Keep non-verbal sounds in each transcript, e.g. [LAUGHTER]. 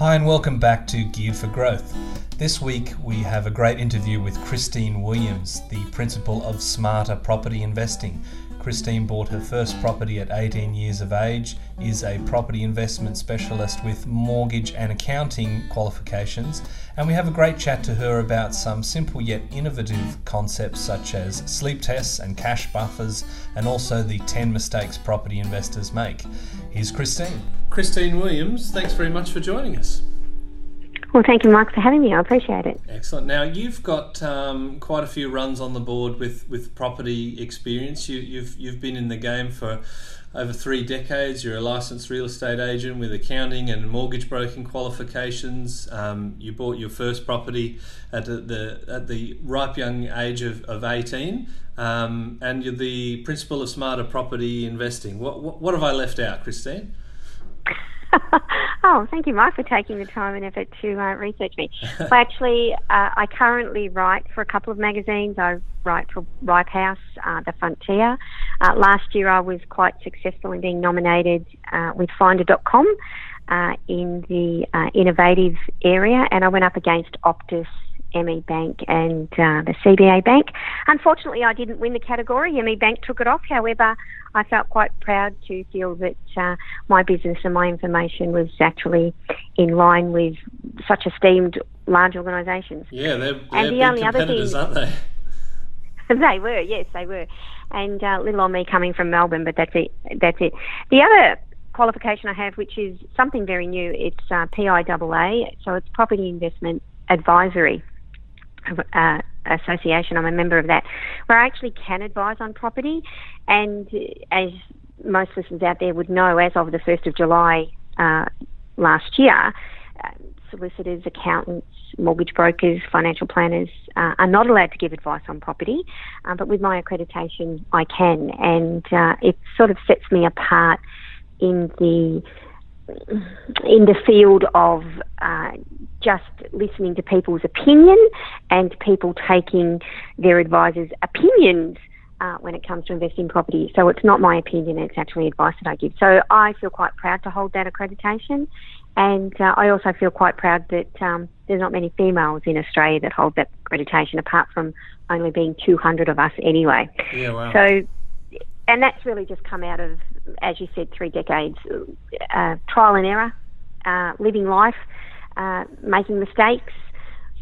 Hi, and welcome back to Geared for Growth. This week we have a great interview with Christine Williams, the principal of Smarter Property Investing. Christine bought her first property at 18 years of age, is a property investment specialist with mortgage and accounting qualifications, and we have a great chat to her about some simple yet innovative concepts such as sleep tests and cash buffers, and also the 10 mistakes property investors make. Here's Christine. Christine Williams, thanks very much for joining us. Well, thank you, Mark, for having me. I appreciate it. Excellent. Now, you've got um, quite a few runs on the board with, with property experience. You, you've you've been in the game for over three decades. You're a licensed real estate agent with accounting and mortgage broking qualifications. Um, you bought your first property at the at the ripe young age of, of 18, um, and you're the principal of Smarter Property Investing. What, what, what have I left out, Christine? [LAUGHS] oh, thank you, Mike, for taking the time and effort to uh, research me. [LAUGHS] well, actually, uh, I currently write for a couple of magazines. I write for Ripe House, uh, The Frontier. Uh, last year, I was quite successful in being nominated uh, with Finder.com uh, in the innovative area, and I went up against Optus ME Bank and uh, the CBA Bank. Unfortunately, I didn't win the category. ME Bank took it off. However, I felt quite proud to feel that uh, my business and my information was actually in line with such esteemed large organisations. Yeah, they're, they're and the only other thing, aren't they? [LAUGHS] they were, yes, they were. And uh, little on me coming from Melbourne, but that's it. That's it. The other qualification I have, which is something very new, it's uh, PIAA, so it's Property Investment Advisory uh, association. I'm a member of that, where I actually can advise on property. And as most listeners out there would know, as of the 1st of July uh, last year, uh, solicitors, accountants, mortgage brokers, financial planners uh, are not allowed to give advice on property, uh, but with my accreditation, I can, and uh, it sort of sets me apart in the in the field of uh, just listening to people's opinion and people taking their advisors' opinions uh, when it comes to investing in property. So it's not my opinion, it's actually advice that I give. So I feel quite proud to hold that accreditation. And uh, I also feel quite proud that um, there's not many females in Australia that hold that accreditation, apart from only being 200 of us anyway. Yeah, wow. So, and that's really just come out of, as you said, three decades uh, trial and error, uh, living life, uh, making mistakes,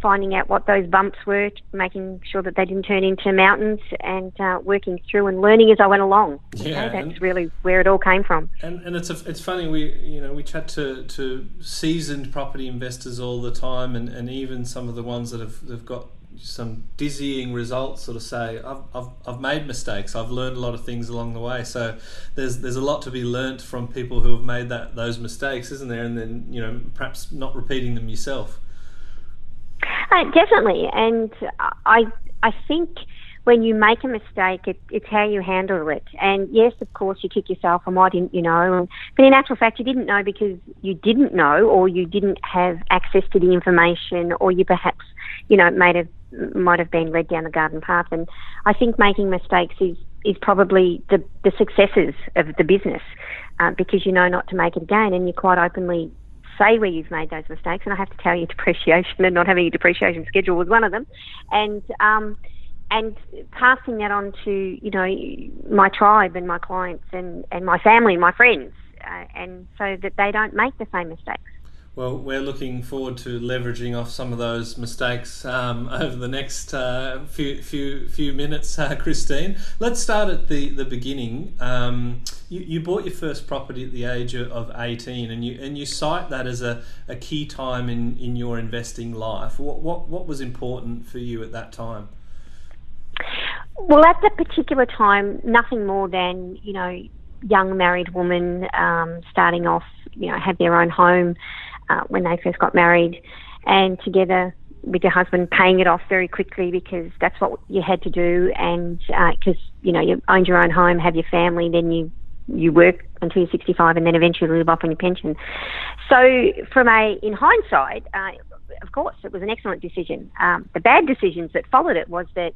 finding out what those bumps were, making sure that they didn't turn into mountains, and uh, working through and learning as I went along. Yeah, that's really where it all came from. And, and it's a, it's funny we you know we chat to, to seasoned property investors all the time, and, and even some of the ones that have, have got some dizzying results sort of say I've, I've, I've made mistakes. I've learned a lot of things along the way. So there's there's a lot to be learnt from people who have made that those mistakes isn't there? And then you know perhaps not repeating them yourself. Uh, definitely. And I I think when you make a mistake, it, it's how you handle it. And yes, of course, you kick yourself, and why didn't you know? But in actual fact, you didn't know because you didn't know, or you didn't have access to the information, or you perhaps, you know, made a might have been led down the garden path. And I think making mistakes is is probably the the successes of the business uh, because you know not to make it again, and you quite openly say where you've made those mistakes. And I have to tell you, depreciation and not having a depreciation schedule was one of them. And um, and passing that on to you know my tribe and my clients and and my family and my friends, uh, and so that they don't make the same mistakes. Well, we're looking forward to leveraging off some of those mistakes um, [LAUGHS] over the next uh, few few few minutes, uh, Christine. Let's start at the the beginning. Um, you, you bought your first property at the age of eighteen, and you and you cite that as a, a key time in, in your investing life. What, what what was important for you at that time? Well, at that particular time, nothing more than you know young married woman um, starting off, you know, had their own home uh, when they first got married, and together with your husband paying it off very quickly because that's what you had to do, and because uh, you know you owned your own home, have your family, then you you work until you're 65 and then eventually live off on your pension. So, from a in hindsight, uh, of course, it was an excellent decision. Um, the bad decisions that followed it was that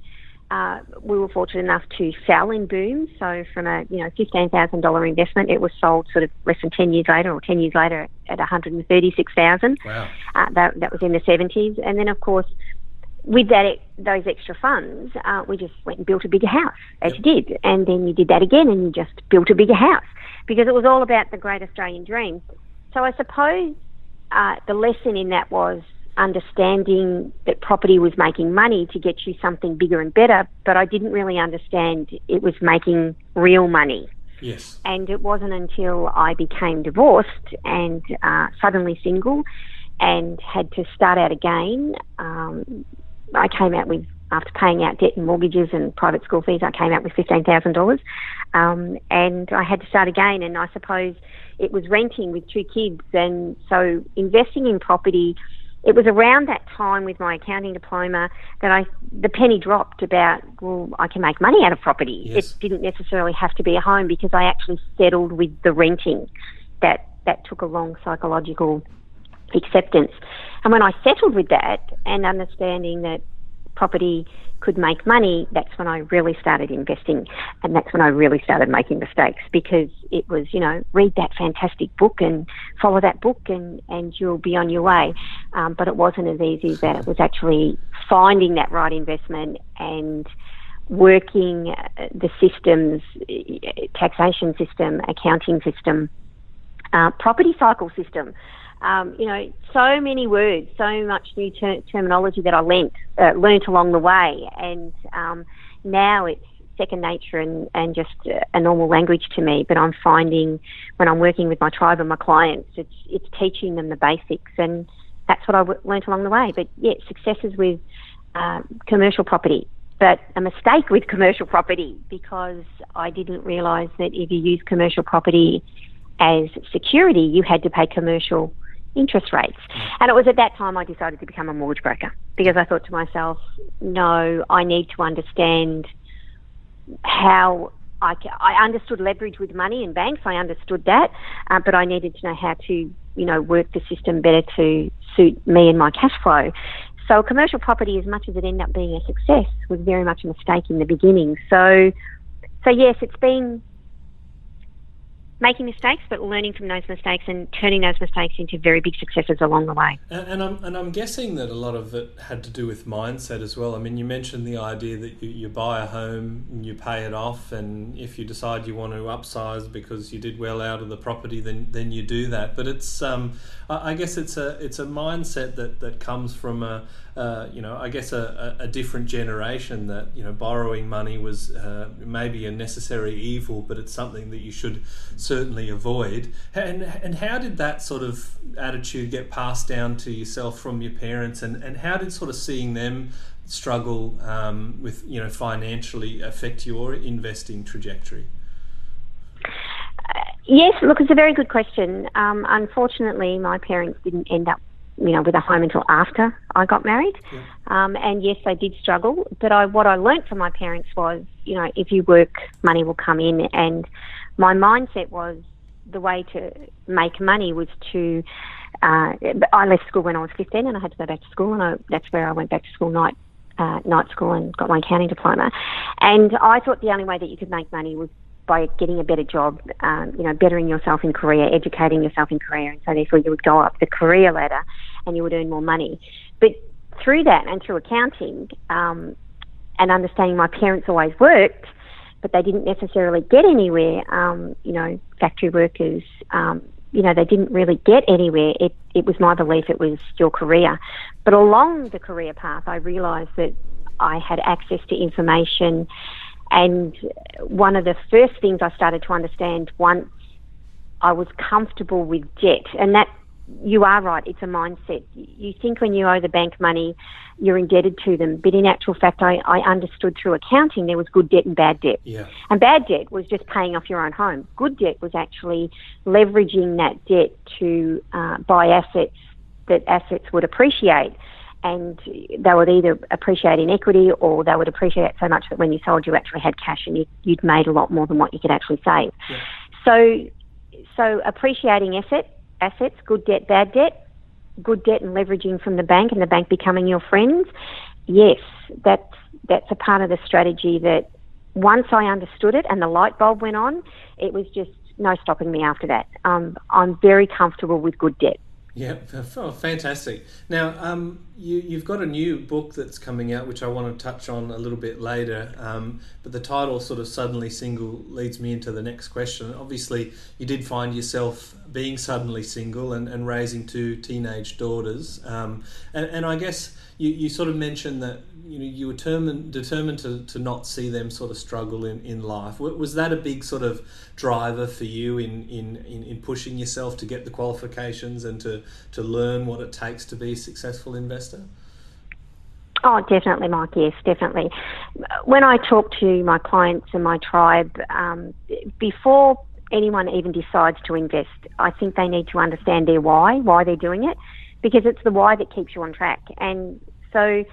uh, we were fortunate enough to sell in boom. So from a you know fifteen thousand dollar investment, it was sold sort of less than ten years later, or ten years later at one hundred and thirty six thousand. Wow. Uh, that that was in the seventies, and then of course. With that, those extra funds, uh, we just went and built a bigger house, as yep. you did, and then you did that again, and you just built a bigger house because it was all about the great Australian dream. So I suppose uh, the lesson in that was understanding that property was making money to get you something bigger and better, but I didn't really understand it was making real money. Yes. And it wasn't until I became divorced and uh, suddenly single and had to start out again. Um, I came out with, after paying out debt and mortgages and private school fees, I came out with $15,000. Um, and I had to start again. And I suppose it was renting with two kids. And so investing in property it was around that time with my accounting diploma that I the penny dropped about well I can make money out of property. Yes. It didn't necessarily have to be a home because I actually settled with the renting. That that took a long psychological acceptance. And when I settled with that and understanding that property could make money, that's when I really started investing. And that's when I really started making mistakes because it was, you know, read that fantastic book and follow that book and, and you'll be on your way. Um, but it wasn't as easy as that. It was actually finding that right investment and working uh, the systems, taxation system, accounting system, uh, property cycle system um, you know, so many words, so much new ter- terminology that I learnt, uh, learnt along the way, and um, now it's second nature and, and just a normal language to me. But I'm finding when I'm working with my tribe and my clients, it's it's teaching them the basics, and that's what I w- learnt along the way. But yeah, successes with uh, commercial property, but a mistake with commercial property because I didn't realise that if you use commercial property as security, you had to pay commercial interest rates. And it was at that time I decided to become a mortgage broker because I thought to myself, no, I need to understand how I, I understood leverage with money in banks. I understood that, uh, but I needed to know how to, you know, work the system better to suit me and my cash flow. So commercial property, as much as it ended up being a success, was very much a mistake in the beginning. So, so yes, it's been making mistakes, but learning from those mistakes and turning those mistakes into very big successes along the way. And, and, I'm, and I'm guessing that a lot of it had to do with mindset as well. I mean, you mentioned the idea that you, you buy a home and you pay it off, and if you decide you want to upsize because you did well out of the property, then then you do that. But it's um, I, I guess it's a it's a mindset that, that comes from a uh, you know, I guess a, a, different generation that you know borrowing money was uh, maybe a necessary evil, but it's something that you should certainly avoid. And and how did that sort of attitude get passed down to yourself from your parents, and and how did sort of seeing them struggle um, with you know financially affect your investing trajectory? Uh, yes, look, it's a very good question. Um, unfortunately, my parents didn't end up you know, with a home until after I got married. Yeah. Um, and yes, they did struggle. But I, what I learnt from my parents was, you know, if you work, money will come in. And my mindset was the way to make money was to. Uh, I left school when I was 15, and I had to go back to school, and I, that's where I went back to school night uh, night school and got my accounting diploma. And I thought the only way that you could make money was by getting a better job, um, you know, bettering yourself in career, educating yourself in career, and so therefore you would go up the career ladder and you would earn more money. But through that and through accounting um, and understanding my parents always worked, but they didn't necessarily get anywhere. Um, you know, factory workers, um, you know, they didn't really get anywhere. It, it was my belief it was your career. But along the career path, I realised that I had access to information and one of the first things I started to understand once I was comfortable with debt, and that you are right, it's a mindset. You think when you owe the bank money, you're indebted to them. But in actual fact, I, I understood through accounting there was good debt and bad debt. Yeah. And bad debt was just paying off your own home. Good debt was actually leveraging that debt to uh, buy assets that assets would appreciate and they would either appreciate in equity or they would appreciate so much that when you sold you actually had cash and you, would made a lot more than what you could actually save. Yeah. So, so appreciating asset, assets, good debt, bad debt, good debt and leveraging from the bank and the bank becoming your friends, yes, that's that's a part of the strategy that once I understood it and the light bulb went on, it was just no stopping me after that. Um, I'm very comfortable with good debt. Yeah, oh, fantastic. Now, um, you, have got a new book that's coming out, which I want to touch on a little bit later. Um, but the title, sort of suddenly single, leads me into the next question. Obviously, you did find yourself being suddenly single and, and raising two teenage daughters. Um, and, and I guess you, you sort of mentioned that you know you were determined determined to, to not see them sort of struggle in, in life. Was that a big sort of driver for you in, in, in, in pushing yourself to get the qualifications and to, to learn what it takes to be a successful investor? Oh, definitely, Mike. Yes, definitely. When I talk to my clients and my tribe, um, before anyone even decides to invest, I think they need to understand their why, why they're doing it, because it's the why that keeps you on track. And so,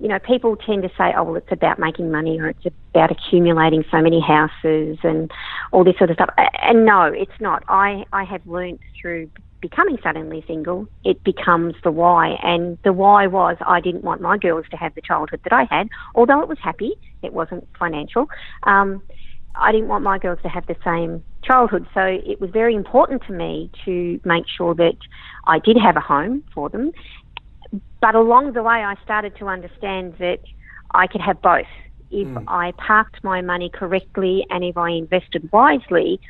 you know, people tend to say, oh, well, it's about making money or it's about accumulating so many houses and all this sort of stuff. And no, it's not. I, I have learnt through becoming suddenly single, it becomes the why. And the why was I didn't want my girls to have the childhood that I had, although it was happy, it wasn't financial. Um, I didn't want my girls to have the same childhood. So it was very important to me to make sure that I did have a home for them but along the way, I started to understand that I could have both. If mm. I parked my money correctly and if I invested wisely,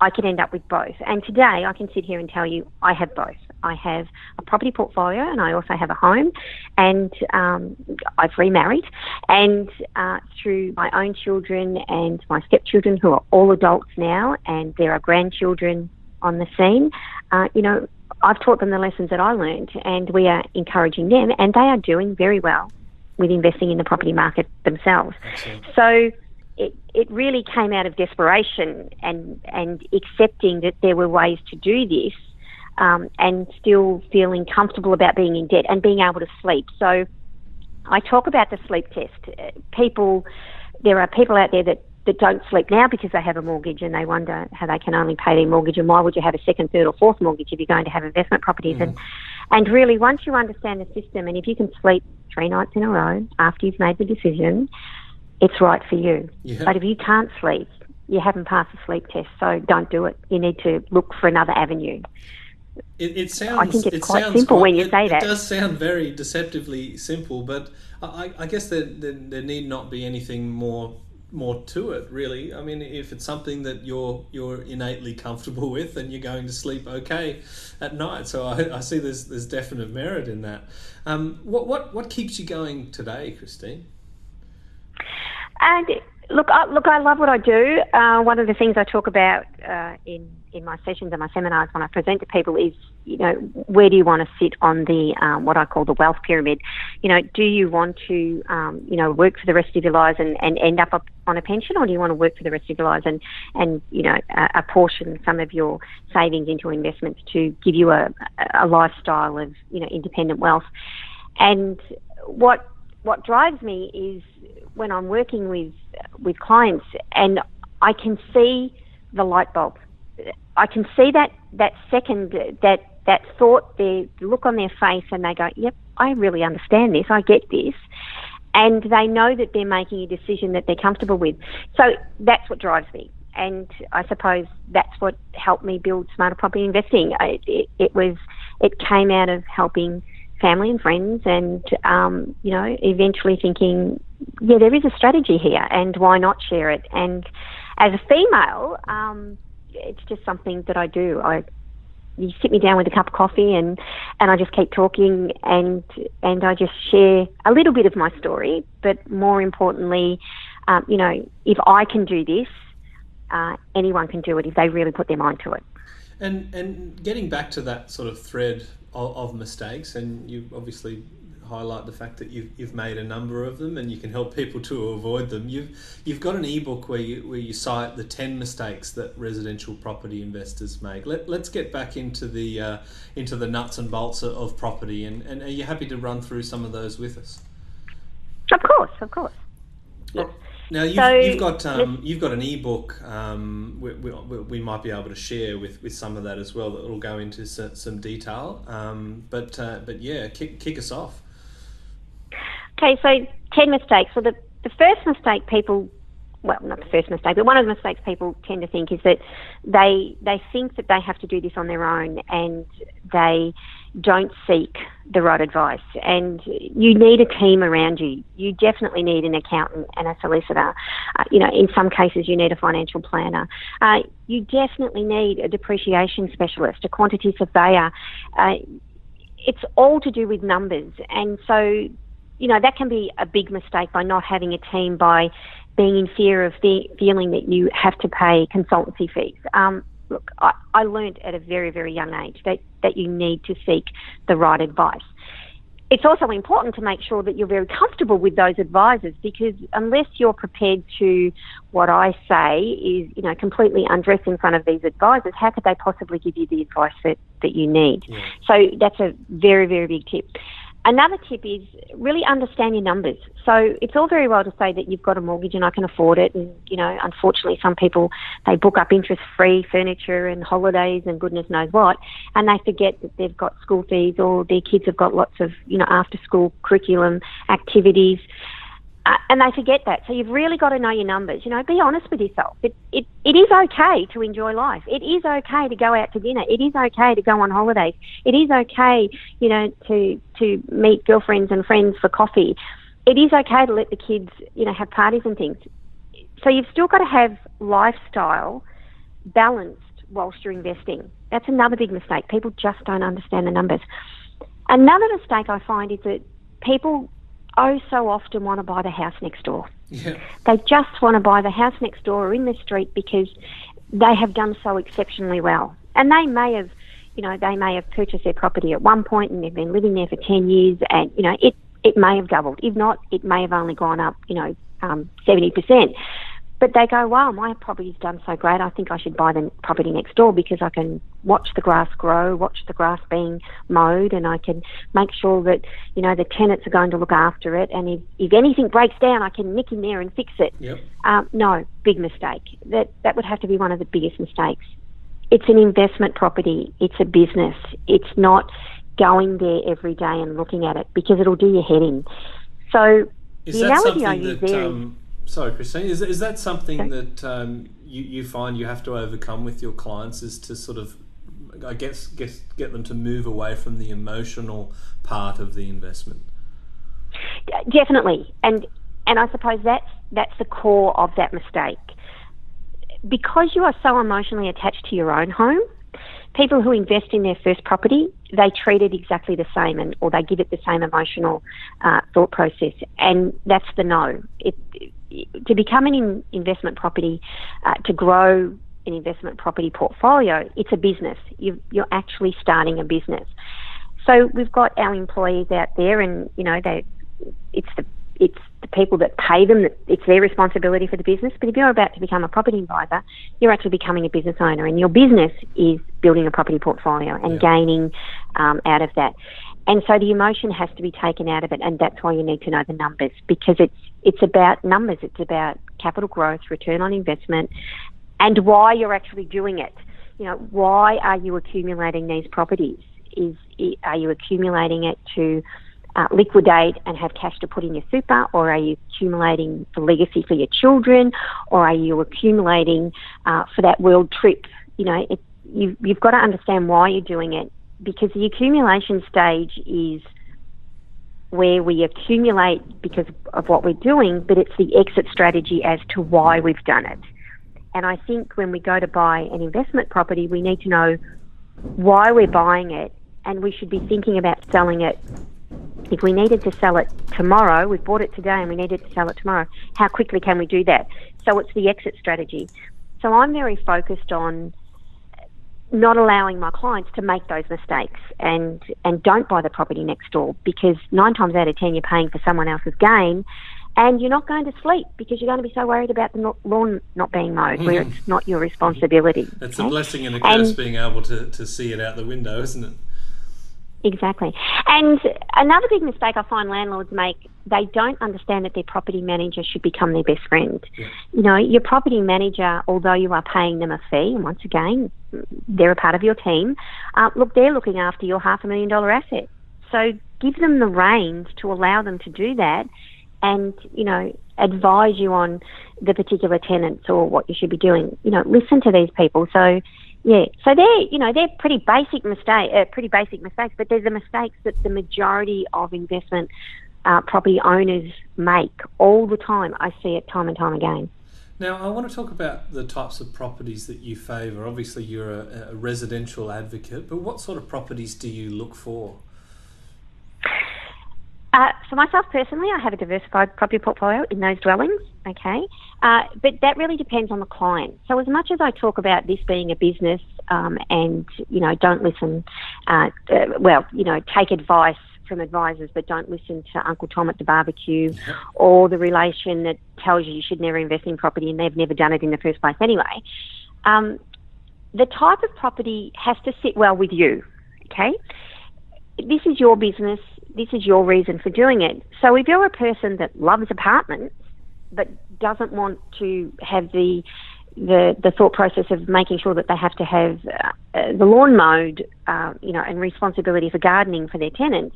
I could end up with both. And today, I can sit here and tell you I have both. I have a property portfolio and I also have a home, and um, I've remarried. And uh, through my own children and my stepchildren, who are all adults now, and there are grandchildren on the scene, uh, you know, I've taught them the lessons that I learned, and we are encouraging them, and they are doing very well with investing in the property market themselves. Excellent. So it, it really came out of desperation and, and accepting that there were ways to do this um, and still feeling comfortable about being in debt and being able to sleep. So I talk about the sleep test. People, there are people out there that that don't sleep now because they have a mortgage and they wonder how they can only pay their mortgage and why would you have a second, third or fourth mortgage if you're going to have investment properties mm. and and really once you understand the system and if you can sleep three nights in a row after you've made the decision, it's right for you. Yeah. But if you can't sleep, you haven't passed the sleep test, so don't do it. You need to look for another avenue. It, it sounds. I think it's it quite simple quite, when you it, say that. It does sound very deceptively simple, but I, I guess there, there, there need not be anything more more to it really. I mean if it's something that you're you're innately comfortable with and you're going to sleep okay at night. So i, I see there's there's definite merit in that. Um, what what what keeps you going today christine? And look I, look i love what i do uh, one of the things i talk about uh, in in my sessions and my seminars when I present to people is, you know, where do you want to sit on the um, what I call the wealth pyramid? You know, do you want to, um, you know, work for the rest of your lives and, and end up on a pension, or do you want to work for the rest of your lives and and you know apportion some of your savings into investments to give you a, a lifestyle of you know independent wealth? And what what drives me is when I'm working with with clients and I can see the light bulb I can see that that second that that thought, the look on their face, and they go, "Yep, I really understand this. I get this." And they know that they're making a decision that they're comfortable with. So that's what drives me. And I suppose that's what helped me build smarter property investing. It, it, it was, it came out of helping family and friends, and um, you know, eventually thinking, yeah, there is a strategy here, and why not share it? And as a female, um, it's just something that I do. I you sit me down with a cup of coffee and and I just keep talking and and I just share a little bit of my story, but more importantly, um, you know, if I can do this, uh, anyone can do it if they really put their mind to it. And and getting back to that sort of thread of, of mistakes, and you obviously highlight the fact that you've, you've made a number of them and you can help people to avoid them. You've you've got an ebook where you where you cite the ten mistakes that residential property investors make. Let let's get back into the uh, into the nuts and bolts of property and, and are you happy to run through some of those with us? Of course, of course. Yes. Now you've, so, you've got um, you've got an ebook. Um, we, we, we, might be able to share with, with some of that as well. That will go into some, some detail. Um, but uh, but yeah, kick kick us off. Okay, so 10 mistakes. Well, the, the first mistake people well, not the first mistake, but one of the mistakes people tend to think is that they they think that they have to do this on their own and they don't seek the right advice. And you need a team around you. You definitely need an accountant and a solicitor. Uh, you know, in some cases, you need a financial planner. Uh, you definitely need a depreciation specialist, a quantity surveyor. Uh, it's all to do with numbers, and so you know, that can be a big mistake by not having a team, by being in fear of the, feeling that you have to pay consultancy fees. Um, look, I, I learned at a very, very young age that, that you need to seek the right advice. It's also important to make sure that you're very comfortable with those advisors because unless you're prepared to, what I say is, you know, completely undress in front of these advisors, how could they possibly give you the advice that, that you need? Yeah. So that's a very, very big tip. Another tip is really understand your numbers. So it's all very well to say that you've got a mortgage and I can afford it. And, you know, unfortunately, some people, they book up interest free furniture and holidays and goodness knows what. And they forget that they've got school fees or their kids have got lots of, you know, after school curriculum activities. Uh, and they forget that. So you've really got to know your numbers. You know, be honest with yourself. It, it, it is okay to enjoy life. It is okay to go out to dinner. It is okay to go on holidays. It is okay, you know, to, to meet girlfriends and friends for coffee. It is okay to let the kids, you know, have parties and things. So you've still got to have lifestyle balanced whilst you're investing. That's another big mistake. People just don't understand the numbers. Another mistake I find is that people oh so often want to buy the house next door. Yeah. They just want to buy the house next door or in the street because they have done so exceptionally well. And they may have, you know, they may have purchased their property at one point and they've been living there for 10 years and, you know, it, it may have doubled. If not, it may have only gone up, you know, um, 70% but they go, wow, my property's done so great. I think I should buy the property next door because I can watch the grass grow, watch the grass being mowed, and I can make sure that, you know, the tenants are going to look after it. And if, if anything breaks down, I can nick in there and fix it. Yep. Um, no, big mistake. That, that would have to be one of the biggest mistakes. It's an investment property. It's a business. It's not going there every day and looking at it because it'll do your head in. So is the analogy I use that, there um, Sorry, Christine. Is, is that something okay. that um, you, you find you have to overcome with your clients? Is to sort of, I guess, get get them to move away from the emotional part of the investment. Definitely, and and I suppose that's that's the core of that mistake. Because you are so emotionally attached to your own home, people who invest in their first property, they treat it exactly the same, and or they give it the same emotional uh, thought process, and that's the no. It, to become an investment property, uh, to grow an investment property portfolio, it's a business. you you're actually starting a business. So we've got our employees out there, and you know they, it's the it's the people that pay them, it's their responsibility for the business. But if you're about to become a property advisor, you're actually becoming a business owner, and your business is building a property portfolio and yeah. gaining um, out of that. And so the emotion has to be taken out of it, and that's why you need to know the numbers because it's it's about numbers. It's about capital growth, return on investment, and why you're actually doing it. You know, why are you accumulating these properties? Is are you accumulating it to uh, liquidate and have cash to put in your super, or are you accumulating the legacy for your children, or are you accumulating uh, for that world trip? You know, it, you've, you've got to understand why you're doing it because the accumulation stage is where we accumulate because of what we're doing, but it's the exit strategy as to why we've done it. And I think when we go to buy an investment property, we need to know why we're buying it, and we should be thinking about selling it. If we needed to sell it tomorrow, we've bought it today and we needed to sell it tomorrow, how quickly can we do that? So it's the exit strategy. So I'm very focused on not allowing my clients to make those mistakes and and don't buy the property next door because nine times out of ten you're paying for someone else's gain and you're not going to sleep because you're going to be so worried about the lawn not being mowed where mm-hmm. it's not your responsibility. It's okay? a blessing and a curse and, being able to, to see it out the window, isn't it? Exactly. And another big mistake I find landlords make, they don't understand that their property manager should become their best friend. Yeah. You know, your property manager, although you are paying them a fee, and once again, they're a part of your team, uh, look, they're looking after your half a million dollar asset. So give them the reins to allow them to do that and you know advise you on the particular tenants or what you should be doing. You know, listen to these people. So yeah, so they're you know they're pretty basic mistake, uh, pretty basic mistakes, but they're the mistakes that the majority of investment uh, property owners make all the time. I see it time and time again. Now, I want to talk about the types of properties that you favour. Obviously, you're a, a residential advocate, but what sort of properties do you look for? Uh, for myself personally, I have a diversified property portfolio in those dwellings, okay? Uh, but that really depends on the client. So, as much as I talk about this being a business um, and, you know, don't listen, uh, uh well, you know, take advice from advisors, but don't listen to Uncle Tom at the barbecue or the relation that tells you you should never invest in property and they've never done it in the first place anyway. Um, the type of property has to sit well with you, okay? This is your business this is your reason for doing it. So if you're a person that loves apartments but doesn't want to have the the, the thought process of making sure that they have to have uh, the lawn mowed, uh, you know, and responsibility for gardening for their tenants,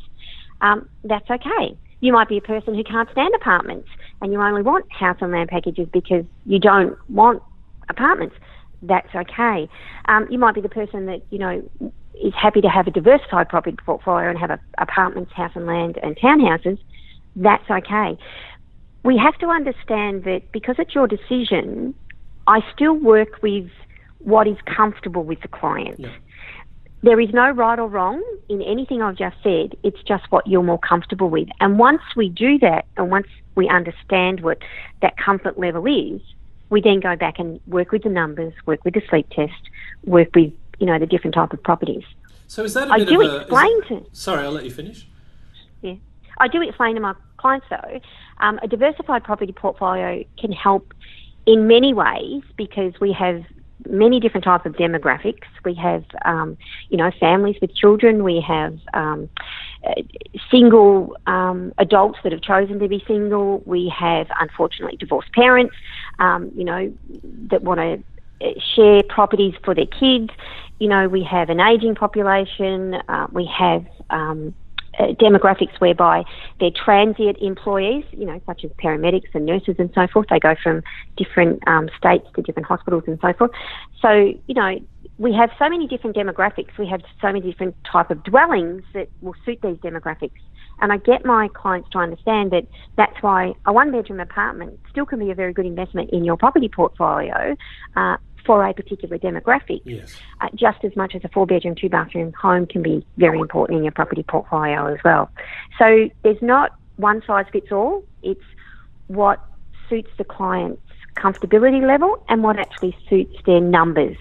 um, that's okay. You might be a person who can't stand apartments and you only want house and land packages because you don't want apartments. That's okay. Um, you might be the person that, you know, is happy to have a diversified property portfolio and have a, apartments, house and land, and townhouses, that's okay. We have to understand that because it's your decision, I still work with what is comfortable with the client. Yeah. There is no right or wrong in anything I've just said. It's just what you're more comfortable with. And once we do that, and once we understand what that comfort level is, we then go back and work with the numbers, work with the sleep test, work with you know the different type of properties. So is that a I do a, explain to. Sorry, I'll let you finish. Yeah, I do explain to my clients though. Um, a diversified property portfolio can help in many ways because we have many different types of demographics. We have, um, you know, families with children. We have um, single um, adults that have chosen to be single. We have, unfortunately, divorced parents, um, you know, that want to share properties for their kids. You know, we have an aging population. Uh, we have um, uh, demographics whereby they're transient employees, you know, such as paramedics and nurses and so forth. They go from different um, states to different hospitals and so forth. So, you know, we have so many different demographics. We have so many different type of dwellings that will suit these demographics. And I get my clients to understand that that's why a one bedroom apartment still can be a very good investment in your property portfolio. Uh, for a particular demographic, yes. uh, just as much as a four bedroom, two bathroom home can be very important in your property portfolio as well. So there's not one size fits all, it's what suits the client's comfortability level and what actually suits their numbers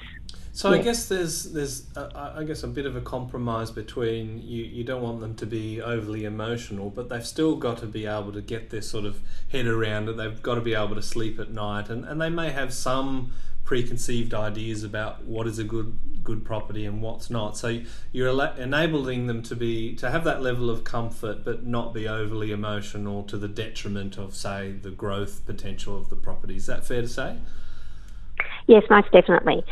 so yeah. I guess there's there's uh, I guess a bit of a compromise between you you don't want them to be overly emotional, but they've still got to be able to get their sort of head around it. They've got to be able to sleep at night, and, and they may have some preconceived ideas about what is a good good property and what's not. So you're enabling them to be to have that level of comfort, but not be overly emotional to the detriment of, say, the growth potential of the property. Is that fair to say? Yes, most definitely.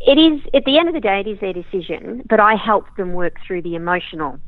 It is, at the end of the day, it is their decision, but I help them work through the emotional.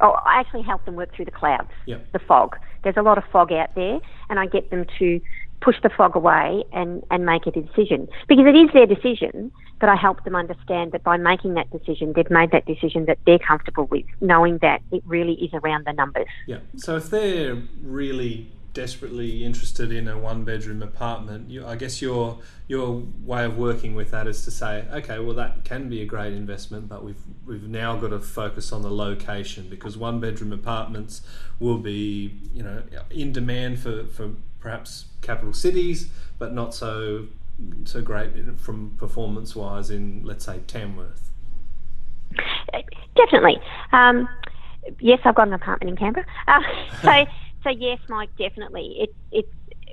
Oh, I actually help them work through the clouds, yep. the fog. There's a lot of fog out there, and I get them to push the fog away and, and make a decision. Because it is their decision, but I help them understand that by making that decision, they've made that decision that they're comfortable with, knowing that it really is around the numbers. Yeah. So if they're really desperately interested in a one bedroom apartment, you, I guess your your way of working with that is to say, okay, well that can be a great investment, but we've we've now got to focus on the location because one bedroom apartments will be you know in demand for, for perhaps capital cities, but not so so great from performance wise in let's say Tamworth. Definitely. Um, yes, I've got an apartment in Canberra. Uh, [LAUGHS] so so yes, Mike, definitely. It, it,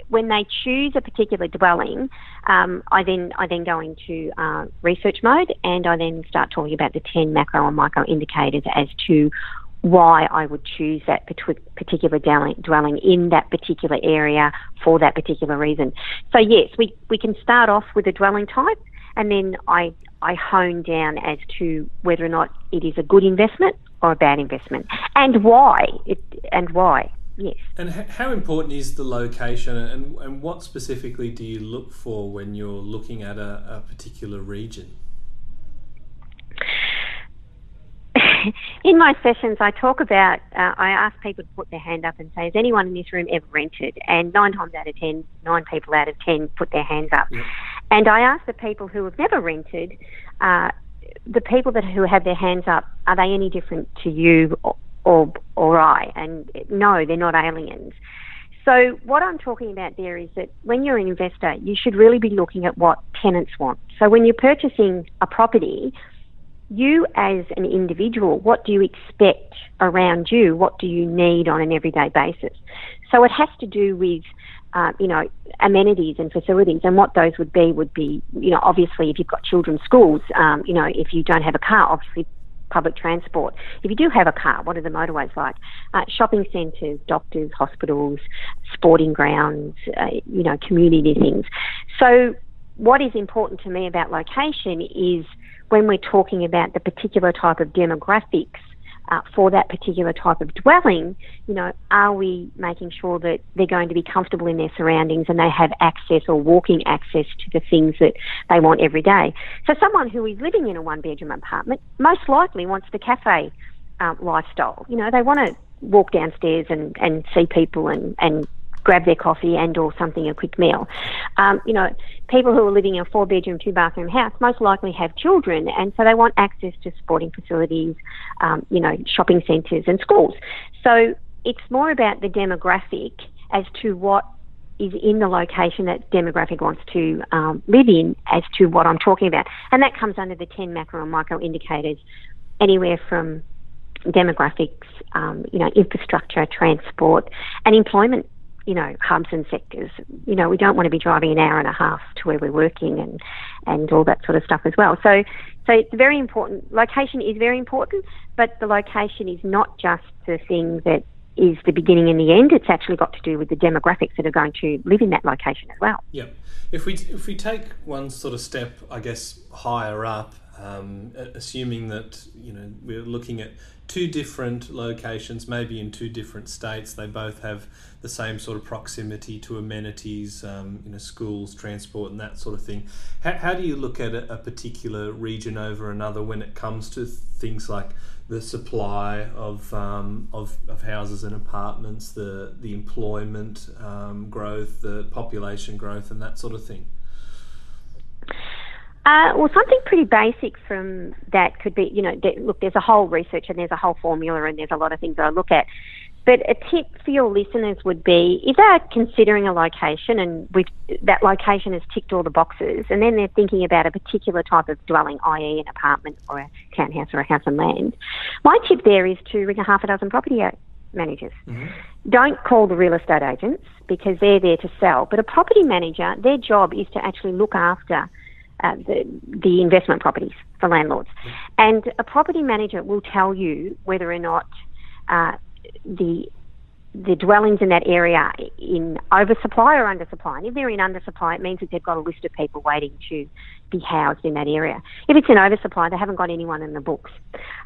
when they choose a particular dwelling, um, I then I then go into uh, research mode and I then start talking about the ten macro and micro indicators as to why I would choose that particular dwelling in that particular area for that particular reason. So yes, we, we can start off with a dwelling type and then I, I hone down as to whether or not it is a good investment or a bad investment and why it, and why. Yes. And how important is the location, and, and what specifically do you look for when you're looking at a, a particular region? [LAUGHS] in my sessions, I talk about, uh, I ask people to put their hand up and say, has anyone in this room ever rented? And nine times out of ten, nine people out of ten put their hands up. And I ask the people who have never rented, uh, the people that who have their hands up, are they any different to you or, or, or I? And no, they're not aliens. So what I'm talking about there is that when you're an investor, you should really be looking at what tenants want. So when you're purchasing a property, you as an individual, what do you expect around you? What do you need on an everyday basis? So it has to do with, uh, you know, amenities and facilities, and what those would be would be, you know, obviously if you've got children's schools, um, you know, if you don't have a car, obviously public transport. If you do have a car, what are the motorways like? Uh, shopping centres, doctors, hospitals, sporting grounds, uh, you know, community things. So what is important to me about location is when we're talking about the particular type of demographics uh, for that particular type of dwelling, you know, are we making sure that they're going to be comfortable in their surroundings and they have access or walking access to the things that they want every day? So, someone who is living in a one bedroom apartment most likely wants the cafe um, lifestyle. You know, they want to walk downstairs and, and see people and, and grab their coffee and or something, a quick meal. Um, you know, people who are living in a four bedroom, two bathroom house most likely have children and so they want access to sporting facilities, um, you know, shopping centres and schools. So it's more about the demographic as to what is in the location that demographic wants to um, live in as to what I'm talking about. And that comes under the 10 macro and micro indicators, anywhere from demographics, um, you know, infrastructure, transport, and employment you know, hubs and sectors. You know, we don't want to be driving an hour and a half to where we're working and, and all that sort of stuff as well. So, so it's very important. Location is very important, but the location is not just the thing that is the beginning and the end. It's actually got to do with the demographics that are going to live in that location as well. Yep. If we if we take one sort of step, I guess higher up, um, assuming that you know we're looking at two different locations, maybe in two different states. They both have the same sort of proximity to amenities, um, you know, schools, transport, and that sort of thing. How, how do you look at a, a, particular region over another when it comes to things like the supply of, um, of, of houses and apartments, the, the employment um, growth, the population growth, and that sort of thing? Uh, well, something pretty basic from that could be, you know, look, there's a whole research and there's a whole formula and there's a lot of things that I look at. But a tip for your listeners would be if they're considering a location and that location has ticked all the boxes, and then they're thinking about a particular type of dwelling, i.e., an apartment or a townhouse or a house on land, my tip there is to ring a half a dozen property managers. Mm-hmm. Don't call the real estate agents because they're there to sell. But a property manager, their job is to actually look after uh, the, the investment properties for landlords. And a property manager will tell you whether or not uh, the the dwellings in that area in oversupply or undersupply. And if they're in undersupply, it means that they've got a list of people waiting to be housed in that area. If it's in oversupply, they haven't got anyone in the books.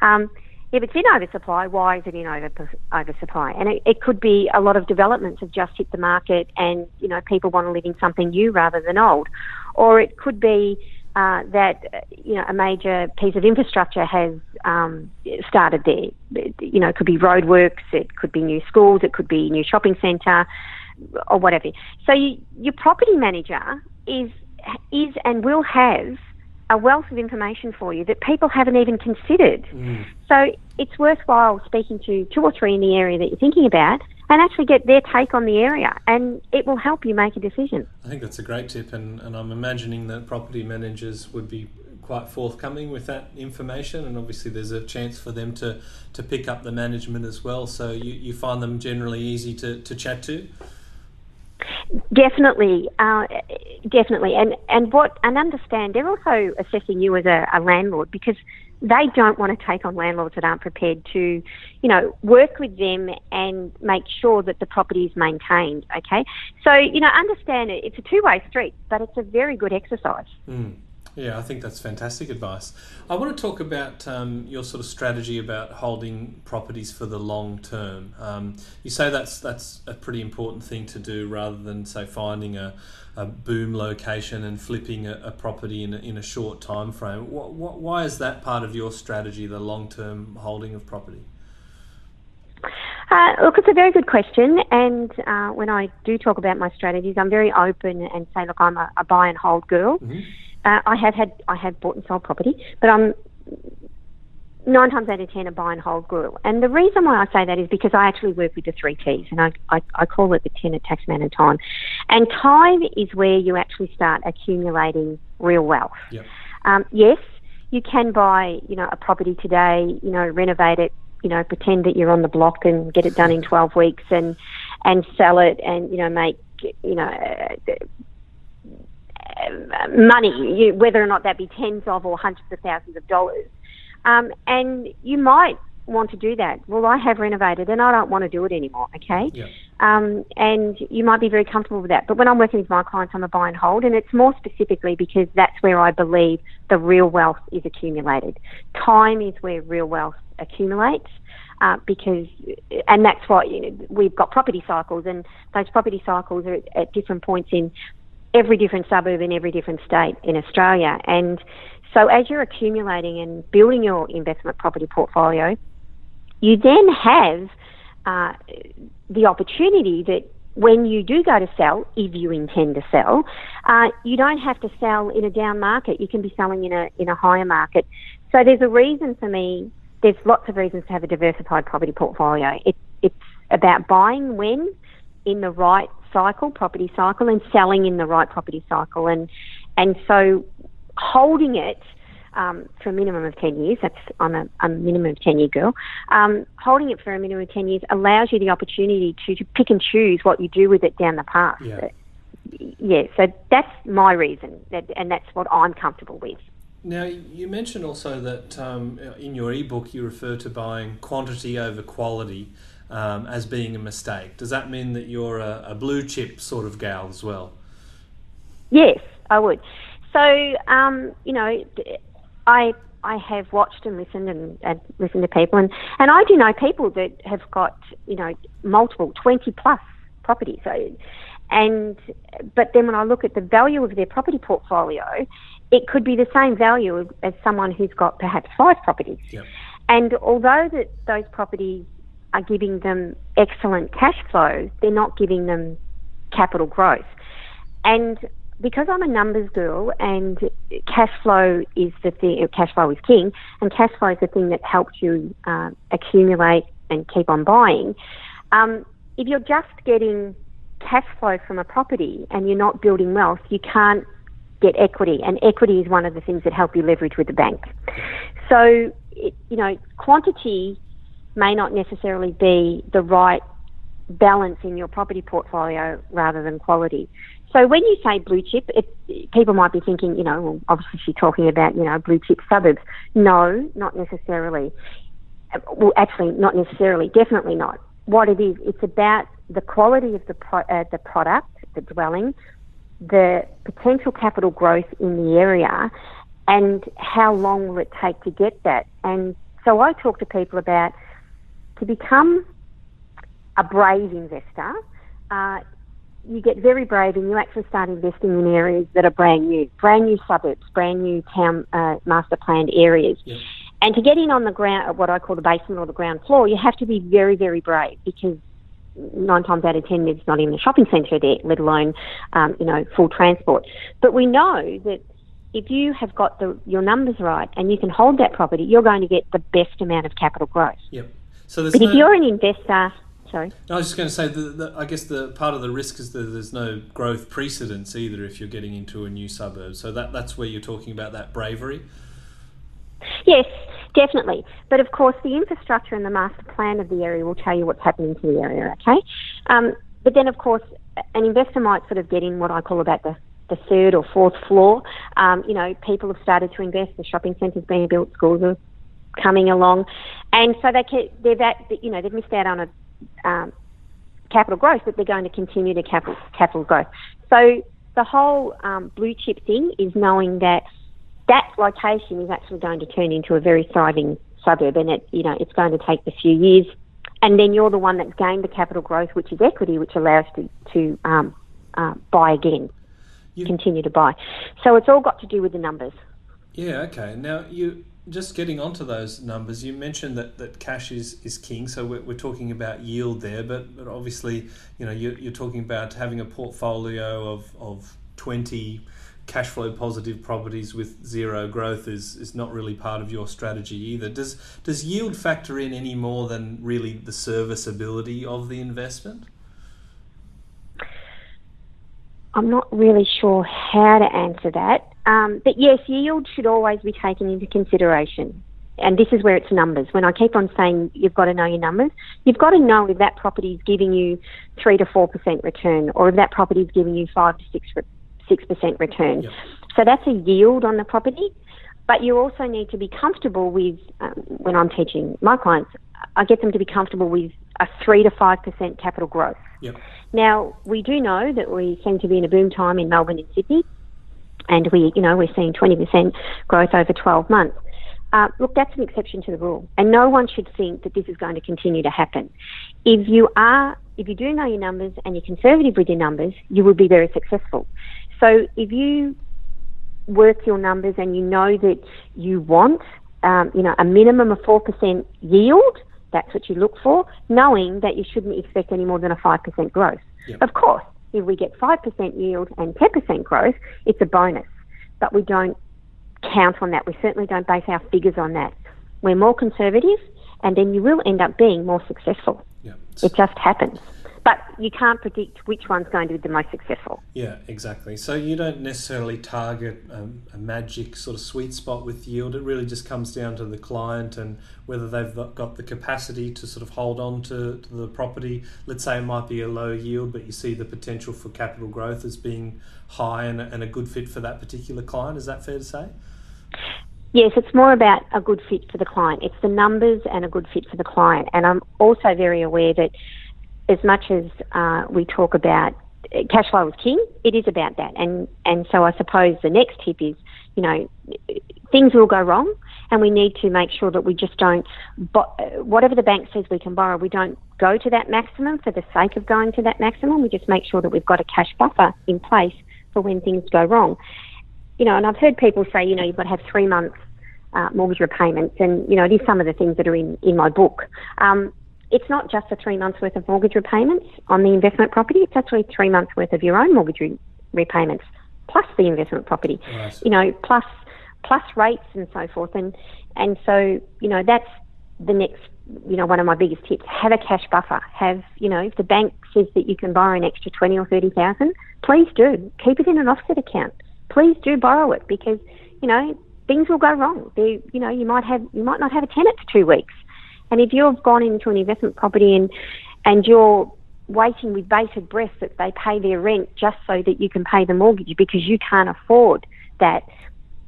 Um, if it's in oversupply, why is it in over, oversupply? And it, it could be a lot of developments have just hit the market, and you know people want to live in something new rather than old, or it could be uh, that you know a major piece of infrastructure has um, started there. You know, it could be roadworks, it could be new schools, it could be new shopping centre, or whatever. So you, your property manager is is and will have a wealth of information for you that people haven't even considered. Mm. So it's worthwhile speaking to two or three in the area that you're thinking about and actually get their take on the area, and it will help you make a decision. I think that's a great tip, and, and I'm imagining that property managers would be quite forthcoming with that information, and obviously there's a chance for them to, to pick up the management as well. So you, you find them generally easy to, to chat to. Definitely, uh, definitely, and and what and understand they're also assessing you as a, a landlord because they don't want to take on landlords that aren't prepared to, you know, work with them and make sure that the property is maintained. Okay, so you know, understand it. It's a two-way street, but it's a very good exercise. Mm. Yeah, I think that's fantastic advice. I want to talk about um, your sort of strategy about holding properties for the long term. Um, you say that's that's a pretty important thing to do, rather than say finding a, a boom location and flipping a, a property in a, in a short time frame. What, what, why is that part of your strategy, the long term holding of property? Uh, look, it's a very good question. And uh, when I do talk about my strategies, I'm very open and say, look, I'm a, a buy and hold girl. Mm-hmm. Uh, I have had, I have bought and sold property, but I'm nine times out of ten a buy and hold girl. And the reason why I say that is because I actually work with the three T's, and I, I, I call it the tenant, tax man, and time. And time is where you actually start accumulating real wealth. Yep. Um, yes, you can buy, you know, a property today, you know, renovate it, you know, pretend that you're on the block and get it done in 12 weeks and and sell it and you know make you know uh, money, whether or not that be tens of or hundreds of thousands of dollars. Um, and you might want to do that. Well, I have renovated and I don't want to do it anymore, okay? Yeah. Um, and you might be very comfortable with that. But when I'm working with my clients, I'm a buy and hold, and it's more specifically because that's where I believe the real wealth is accumulated. Time is where real wealth accumulates. Uh, because, and that's why you know, we've got property cycles, and those property cycles are at, at different points in every different suburb in every different state in Australia. And so, as you're accumulating and building your investment property portfolio, you then have uh, the opportunity that when you do go to sell, if you intend to sell, uh, you don't have to sell in a down market. You can be selling in a in a higher market. So there's a reason for me. There's lots of reasons to have a diversified property portfolio. It, it's about buying when in the right cycle, property cycle, and selling in the right property cycle, and and so holding it um, for a minimum of 10 years, that's I'm a, a minimum of 10 year girl, um, holding it for a minimum of 10 years allows you the opportunity to, to pick and choose what you do with it down the path. Yeah. yeah, so that's my reason, and that's what I'm comfortable with. Now, you mentioned also that um, in your ebook you refer to buying quantity over quality um, as being a mistake. Does that mean that you're a, a, blue chip sort of gal as well? Yes, I would. So, um, you know, I I have watched and listened and, and, listened to people, and, and I do know people that have got you know multiple twenty plus properties. So, and but then when I look at the value of their property portfolio, it could be the same value as someone who's got perhaps five properties. Yep. And although that those properties are giving them excellent cash flow, they're not giving them capital growth. And because I'm a numbers girl and cash flow is the thing, cash flow is king, and cash flow is the thing that helps you uh, accumulate and keep on buying. Um, if you're just getting cash flow from a property and you're not building wealth, you can't get equity, and equity is one of the things that help you leverage with the bank. So, it, you know, quantity may not necessarily be the right balance in your property portfolio rather than quality. So when you say blue chip, it, people might be thinking, you know, well, obviously she's talking about, you know, blue chip suburbs. No, not necessarily. Well, actually, not necessarily. Definitely not. What it is, it's about the quality of the pro- uh, the product, the dwelling, the potential capital growth in the area, and how long will it take to get that. And so I talk to people about to become a brave investor. Uh, you get very brave and you actually start investing in areas that are brand new, brand new suburbs, brand new town uh, master planned areas. Yep. And to get in on the ground, what I call the basement or the ground floor, you have to be very, very brave because nine times out of ten there's not even a shopping centre there, let alone um, you know full transport. But we know that if you have got the, your numbers right and you can hold that property, you're going to get the best amount of capital growth. Yep. So but no... if you're an investor sorry. I was just going to say that I guess the part of the risk is that there's no growth precedence either if you're getting into a new suburb. So that that's where you're talking about that bravery. Yes, definitely. But of course, the infrastructure and the master plan of the area will tell you what's happening to the area. Okay, um, but then of course, an investor might sort of get in what I call about the the third or fourth floor. Um, you know, people have started to invest. The shopping centres being built, schools are coming along, and so they they've you know they've missed out on a um, capital growth, but they're going to continue to capital capital growth. So the whole um, blue chip thing is knowing that that location is actually going to turn into a very thriving suburb, and it you know it's going to take a few years, and then you're the one that's gained the capital growth, which is equity, which allows to to um, uh, buy again, you, continue to buy. So it's all got to do with the numbers. Yeah. Okay. Now you just getting onto those numbers, you mentioned that, that cash is, is king, so we're, we're talking about yield there, but, but obviously, you know, you're, you're talking about having a portfolio of, of 20 cash flow positive properties with zero growth is, is not really part of your strategy either. Does, does yield factor in any more than really the serviceability of the investment? I'm not really sure how to answer that. Um, but yes, yield should always be taken into consideration. And this is where it's numbers. When I keep on saying you've got to know your numbers, you've got to know if that property is giving you three to four percent return, or if that property is giving you five to six six percent return. Yep. So that's a yield on the property. But you also need to be comfortable with. Um, when I'm teaching my clients, I get them to be comfortable with a three to five percent capital growth. Yep. Now we do know that we seem to be in a boom time in Melbourne and Sydney and we, you know, we're seeing 20% growth over 12 months. Uh, look, that's an exception to the rule, and no one should think that this is going to continue to happen. If you are, if you do know your numbers and you're conservative with your numbers, you will be very successful. So if you work your numbers and you know that you want, um, you know, a minimum of four percent yield, that's what you look for, knowing that you shouldn't expect any more than a five percent growth. Yep. Of course, if we get 5% yield and 10% growth, it's a bonus. But we don't count on that. We certainly don't base our figures on that. We're more conservative, and then you will end up being more successful. Yeah. It just happens but you can't predict which one's going to be the most successful. Yeah, exactly. So you don't necessarily target um, a magic sort of sweet spot with yield. It really just comes down to the client and whether they've got the capacity to sort of hold on to, to the property. Let's say it might be a low yield, but you see the potential for capital growth as being high and a, and a good fit for that particular client. Is that fair to say? Yes, it's more about a good fit for the client. It's the numbers and a good fit for the client. And I'm also very aware that as much as uh, we talk about cash flow is king, it is about that. And and so I suppose the next tip is, you know, things will go wrong, and we need to make sure that we just don't, whatever the bank says we can borrow, we don't go to that maximum for the sake of going to that maximum. We just make sure that we've got a cash buffer in place for when things go wrong. You know, and I've heard people say, you know, you've got to have three months uh, mortgage repayments, and you know, it is some of the things that are in in my book. Um, it's not just the three months worth of mortgage repayments on the investment property, it's actually three months worth of your own mortgage re- repayments plus the investment property. You know, plus plus rates and so forth. And and so, you know, that's the next you know, one of my biggest tips, have a cash buffer. Have, you know, if the bank says that you can borrow an extra twenty or thirty thousand, please do. Keep it in an offset account. Please do borrow it because, you know, things will go wrong. They, you know, you might have you might not have a tenant for two weeks. And if you've gone into an investment property and and you're waiting with bated breath that they pay their rent just so that you can pay the mortgage because you can't afford that,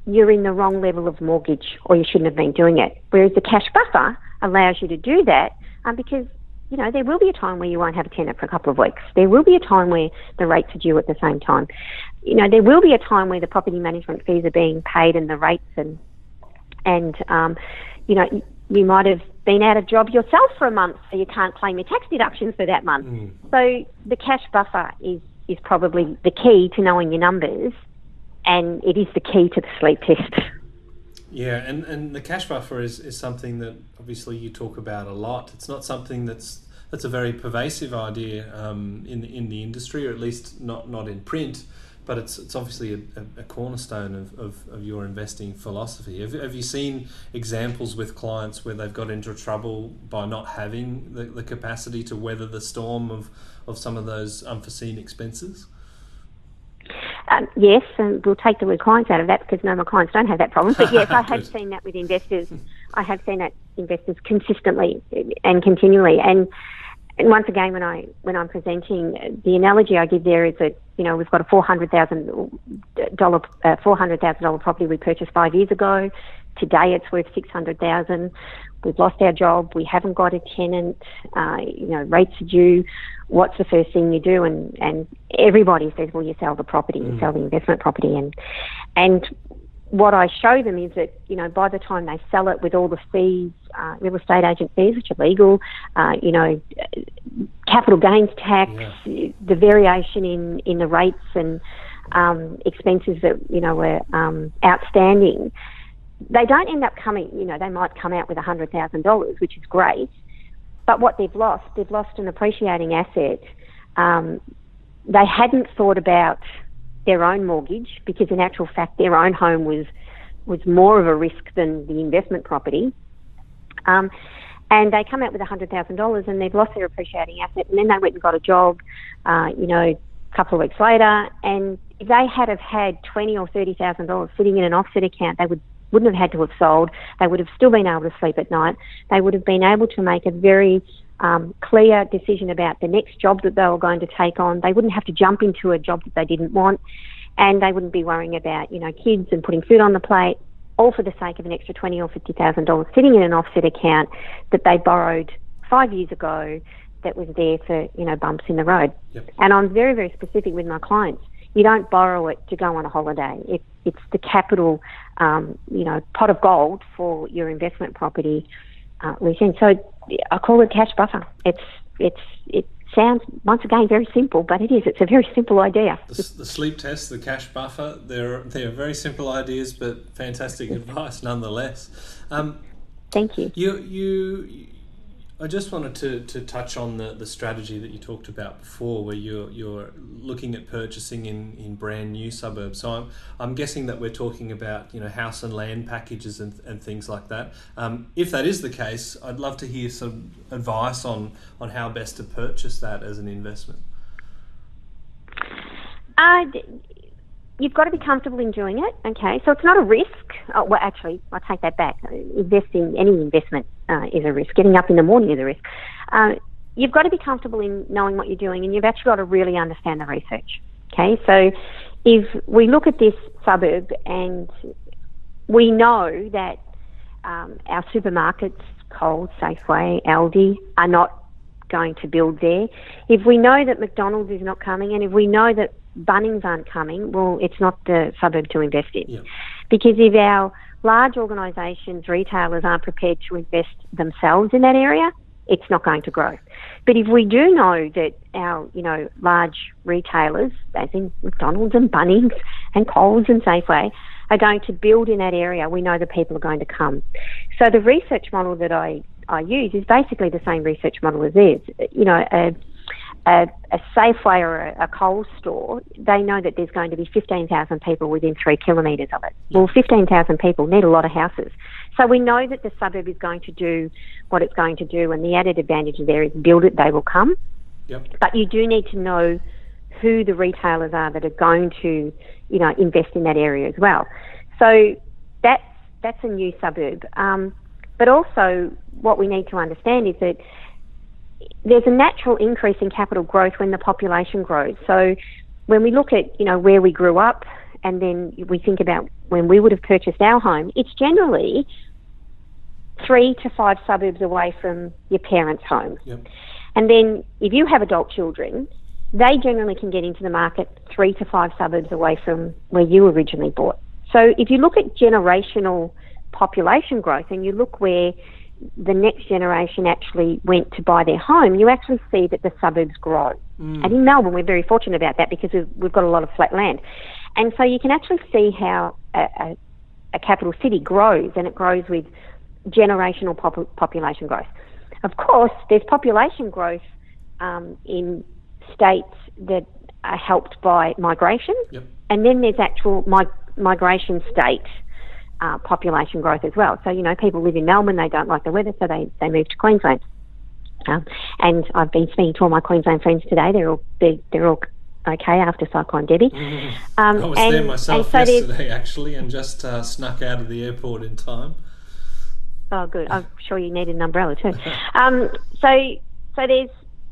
you're in the wrong level of mortgage or you shouldn't have been doing it. Whereas the cash buffer allows you to do that um, because you know, there will be a time where you won't have a tenant for a couple of weeks. There will be a time where the rates are due at the same time. You know, there will be a time where the property management fees are being paid and the rates and and um, you know, you might have been out of job yourself for a month, so you can't claim your tax deductions for that month. Mm. So the cash buffer is is probably the key to knowing your numbers, and it is the key to the sleep test. Yeah, and, and the cash buffer is, is something that obviously you talk about a lot. It's not something that's that's a very pervasive idea um, in the, in the industry, or at least not not in print but it's it's obviously a, a cornerstone of, of, of, your investing philosophy. Have, have you seen examples with clients where they've got into trouble by not having the, the capacity to weather the storm of, of some of those unforeseen expenses? Um, yes, and we'll take the word clients out of that because no, my clients don't have that problem. But yes, I [LAUGHS] have seen that with investors. I have seen that investors consistently and continually. And and once again, when I when I'm presenting, the analogy I give there is that you know we've got a four hundred thousand dollar uh, four hundred thousand dollar property we purchased five years ago. Today it's worth six hundred thousand. We've lost our job. We haven't got a tenant. Uh, you know, rates are due. What's the first thing you do? And and everybody says, well, you sell the property, you mm. sell the investment property, and and what I show them is that you know by the time they sell it with all the fees, uh, real estate agent fees, which are legal, uh, you know, capital gains tax, yeah. the variation in in the rates and um, expenses that you know were um, outstanding, they don't end up coming. You know, they might come out with hundred thousand dollars, which is great, but what they've lost, they've lost an appreciating asset. Um, they hadn't thought about their own mortgage because, in actual fact, their own home was was more of a risk than the investment property. Um, and they come out with $100,000 and they've lost their appreciating asset, and then they went and got a job, uh, you know, a couple of weeks later, and if they had have had twenty or thirty thousand dollars sitting in an offset account, they would wouldn't have had to have sold. They would have still been able to sleep at night. They would have been able to make a very um, clear decision about the next job that they were going to take on. They wouldn't have to jump into a job that they didn't want, and they wouldn't be worrying about you know kids and putting food on the plate, all for the sake of an extra twenty or fifty thousand dollars sitting in an offset account that they borrowed five years ago that was there for you know bumps in the road. Yep. And I'm very very specific with my clients. You don't borrow it to go on a holiday. It, it's the capital, um, you know, pot of gold for your investment property uh, leasing. So I call it cash buffer. It's it's it sounds once again very simple, but it is. It's a very simple idea. The, the sleep test, the cash buffer, they're they're very simple ideas, but fantastic [LAUGHS] advice nonetheless. Um, Thank you. You you I just wanted to, to touch on the, the strategy that you talked about before, where you're you're looking at purchasing in, in brand new suburbs. So I'm, I'm guessing that we're talking about you know house and land packages and, and things like that. Um, if that is the case, I'd love to hear some advice on on how best to purchase that as an investment. Uh, you've got to be comfortable in doing it. Okay, so it's not a risk. Oh, well, actually, I take that back. Investing, any investment uh, is a risk. Getting up in the morning is a risk. Uh, you've got to be comfortable in knowing what you're doing, and you've actually got to really understand the research. Okay, so if we look at this suburb and we know that um, our supermarkets, Coles, Safeway, Aldi, are not going to build there. If we know that McDonald's is not coming, and if we know that Bunnings aren't coming, well, it's not the suburb to invest in. Yeah. Because if our large organisations, retailers aren't prepared to invest themselves in that area, it's not going to grow. But if we do know that our, you know, large retailers, as in McDonald's and Bunnings and Coles and Safeway, are going to build in that area, we know the people are going to come. So the research model that I, I use is basically the same research model as theirs. You know, a, a, a Safeway or a, a Coles store, they know that there's going to be 15,000 people within three kilometres of it. Well, 15,000 people need a lot of houses. So we know that the suburb is going to do what it's going to do, and the added advantage there is build it, they will come. Yep. But you do need to know who the retailers are that are going to, you know, invest in that area as well. So that's that's a new suburb. Um, but also, what we need to understand is that there's a natural increase in capital growth when the population grows. So when we look at, you know, where we grew up and then we think about when we would have purchased our home, it's generally three to five suburbs away from your parents' home. Yep. And then if you have adult children, they generally can get into the market three to five suburbs away from where you originally bought. So if you look at generational population growth and you look where the next generation actually went to buy their home, you actually see that the suburbs grow. Mm. And in Melbourne, we're very fortunate about that because we've, we've got a lot of flat land. And so you can actually see how a, a, a capital city grows, and it grows with generational pop- population growth. Of course, there's population growth um, in states that are helped by migration, yep. and then there's actual mig- migration states uh, population growth as well. So, you know, people live in Melbourne, they don't like the weather, so they, they move to Queensland. Um, and I've been speaking to all my Queensland friends today. They're all they're, they're all okay after Cyclone Debbie. [LAUGHS] Um, I was and, there myself so yesterday actually, and just uh, snuck out of the airport in time. Oh, good. I'm [LAUGHS] sure you need an umbrella too. um, so so there's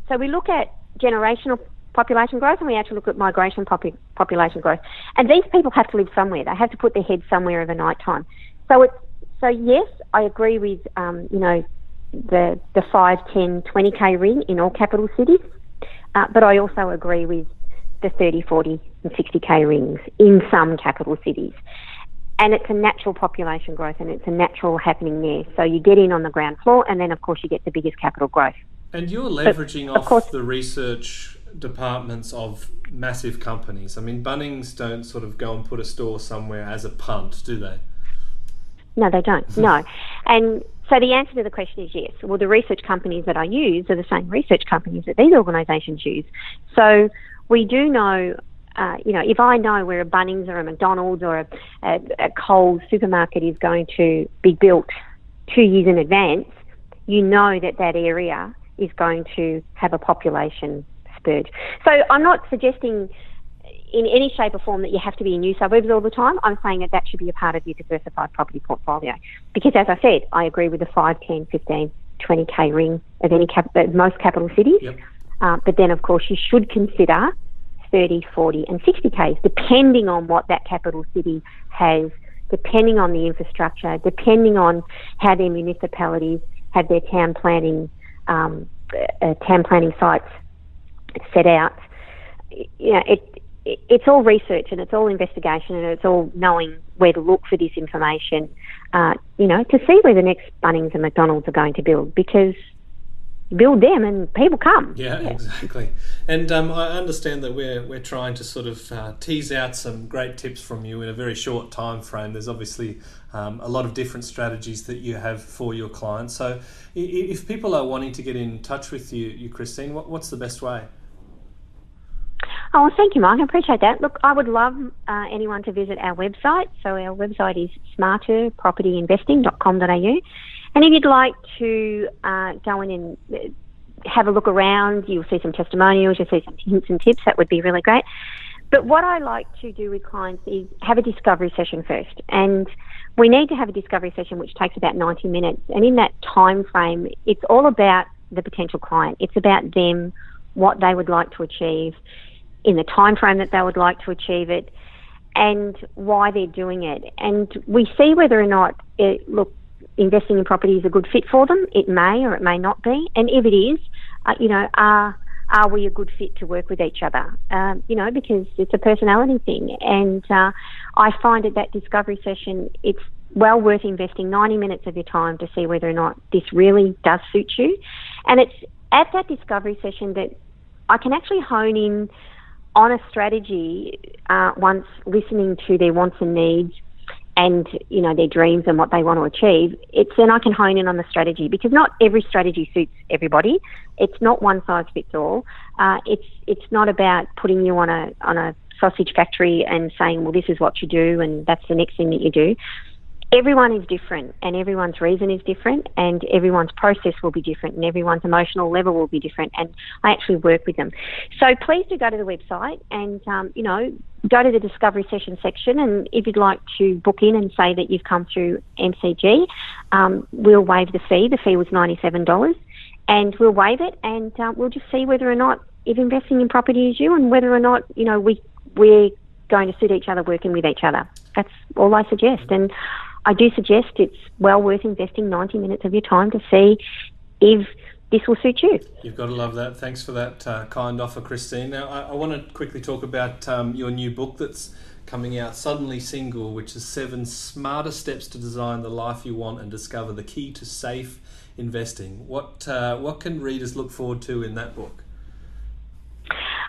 so we look at generational population growth and we actually look at migration popu- population growth. And these people have to live somewhere. They have to put their heads somewhere over night time. So it's so yes, I agree with um, you know the the 5, 10, 20k ring in all capital cities, uh, but I also agree with the 30, 40, and 60k rings in some capital cities. and it's a natural population growth and it's a natural happening there. So you get in on the ground floor, and then of course you get the biggest capital growth. And you're leveraging but, off course, the research departments of massive companies. I mean, Bunnings don't sort of go and put a store somewhere as a punt, do they? No, they don't. [LAUGHS] no, and so the answer to the question is yes. Well, the research companies that I use are the same research companies that these organisations use. So we do know uh, you know, if I know where a Bunnings or a McDonald's or a, a, a Coles supermarket is going to be built two years in advance, you know that that area is going to have a population So I'm not suggesting in any shape or form that you have to be in new suburbs all the time. I'm saying that that should be a part of your diversified property portfolio. Because as I said, I agree with the 5, 10, 15, 20k ring of any cap- most capital cities. Yep. Uh, but then, of course, you should consider 30, 40, and 60 Ks, depending on what that capital city has, depending on the infrastructure, depending on how their municipalities have their town planning, um, uh, town planning sites set out. You know, it, it, it's all research and it's all investigation and it's all knowing where to look for this information, uh, you know, to see where the next Bunnings and McDonald's are going to build because build them and people come. Yeah, yeah. [LAUGHS] exactly. And um, I understand that we're we're trying to sort of uh, tease out some great tips from you in a very short time frame. There's obviously um, a lot of different strategies that you have for your clients. So if people are wanting to get in touch with you, you Christine, what, what's the best way? Oh, thank you, Mike. I appreciate that. Look, I would love uh, anyone to visit our website. So our website is smarterpropertyinvesting.com.au. And if you'd like to uh, go in and uh, have a look around, you'll see some testimonials, you'll see some hints and tips. That would be really great. But what I like to do with clients is have a discovery session first. And we need to have a discovery session which takes about 90 minutes. And in that time frame, it's all about the potential client. It's about them, what they would like to achieve, in the time frame that they would like to achieve it, and why they're doing it. And we see whether or not it, look, investing in property is a good fit for them. It may or it may not be. And if it is, uh, you know, are are we a good fit to work with each other? Um, you know, because it's a personality thing. And uh, I find at that discovery session, it's well worth investing 90 minutes of your time to see whether or not this really does suit you. And it's at that discovery session that I can actually hone in on a strategy uh, once listening to their wants and needs and you know their dreams and what they want to achieve, it's then I can hone in on the strategy because not every strategy suits everybody. It's not one size fits all. Uh, it's it's not about putting you on a on a sausage factory and saying, well, this is what you do, and that's the next thing that you do everyone is different and everyone's reason is different and everyone's process will be different and everyone's emotional level will be different and I actually work with them. So please do go to the website and, um, you know, go to the discovery session section and if you'd like to book in and say that you've come through MCG, um, we'll waive the fee. The fee was $97 and we'll waive it and uh, we'll just see whether or not if investing in property is you and whether or not, you know, we, we're going to suit each other working with each other. That's all I suggest. And I do suggest it's well worth investing 90 minutes of your time to see if this will suit you. You've got to love that. Thanks for that uh, kind offer, Christine. Now, I, I want to quickly talk about um, your new book that's coming out, Suddenly Single, which is seven smarter steps to design the life you want and discover the key to safe investing. What uh, what can readers look forward to in that book?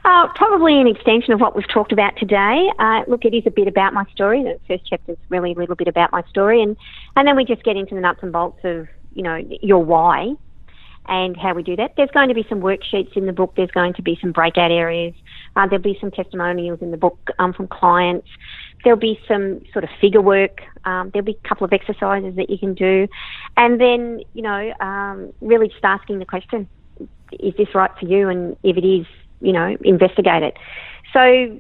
Uh, probably an extension of what we've talked about today. Uh, look, it is a bit about my story. The first chapter is really a little bit about my story, and and then we just get into the nuts and bolts of you know your why and how we do that. There's going to be some worksheets in the book. There's going to be some breakout areas. Uh, there'll be some testimonials in the book um, from clients. There'll be some sort of figure work. Um, there'll be a couple of exercises that you can do, and then you know um, really just asking the question: Is this right for you? And if it is, you know, investigate it. So,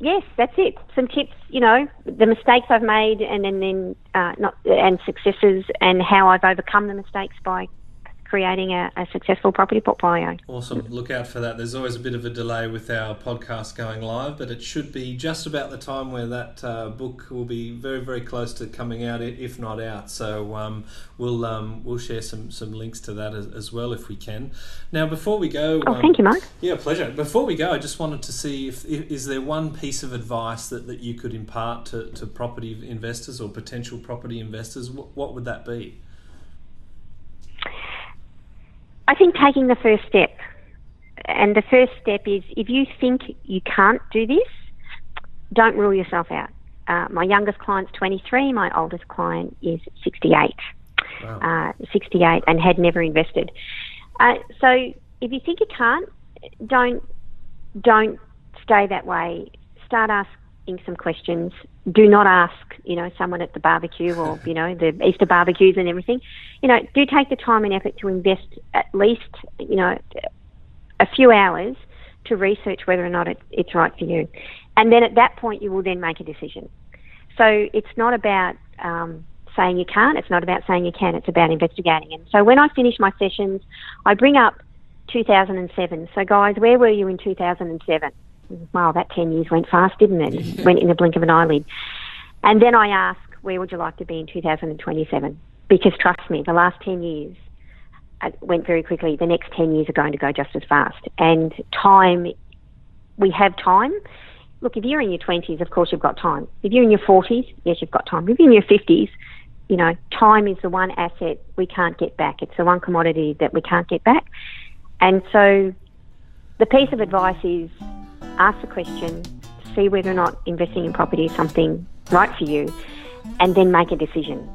yes, that's it. Some tips, you know, the mistakes I've made, and then then uh, not and successes, and how I've overcome the mistakes by creating a, a, successful property portfolio. Awesome. Look out for that. There's always a bit of a delay with our podcast going live, but it should be just about the time where that uh, book will be very, very close to coming out, if not out. So um, we'll um, we'll share some, some links to that as, as, well if we can. Now, before we go, oh, thank you, Mike. Yeah, pleasure. Before we go, I just wanted to see if, if is there one piece of advice that, that you could impart to, to property investors or potential property investors? What, what would that be? I think taking the first step. And the first step is if you think you can't do this, don't rule yourself out. Uh, my youngest client's 23, my oldest client is 68. Wow. Uh, 68 and had never invested. Uh, so if you think you can't, don't don't stay that way. Start asking some questions do not ask, you know, someone at the barbecue or, you know, the Easter barbecues and everything. You know, do take the time and effort to invest at least, you know, a few hours to research whether or not it, it's right for you. And then at that point, you will then make a decision. So it's not about um, saying you can't, it's not about saying you can, it's about investigating. And so when I finish my sessions, I bring up 2007. So, guys, where were you in 2007? Wow, that 10 years went fast, didn't it? Yeah. Went in the blink of an eyelid. And then I ask, where would you like to be in 2027? Because trust me, the last 10 years uh, went very quickly. The next 10 years are going to go just as fast. And time, we have time. Look, if you're in your 20s, of course you've got time. If you're in your 40s, yes, you've got time. If you're in your 50s, you know, time is the one asset we can't get back. It's the one commodity that we can't get back. And so the piece of advice is ask the question, see whether or not investing in property is something right for you, and then make a decision.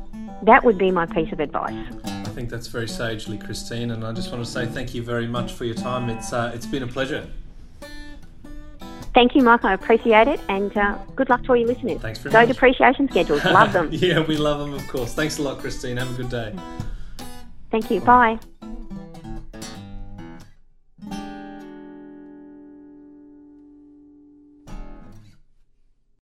That would be my piece of advice. I think that's very sagely, Christine, and I just want to say thank you very much for your time. It's uh, it's been a pleasure. Thank you, Mike. I appreciate it, and uh, good luck to all your listeners. Thanks very Go much. depreciation schedules. [LAUGHS] Love them. yeah, we love them, of course. Thanks a lot, Christine. Have a good day. Thank you. Bye.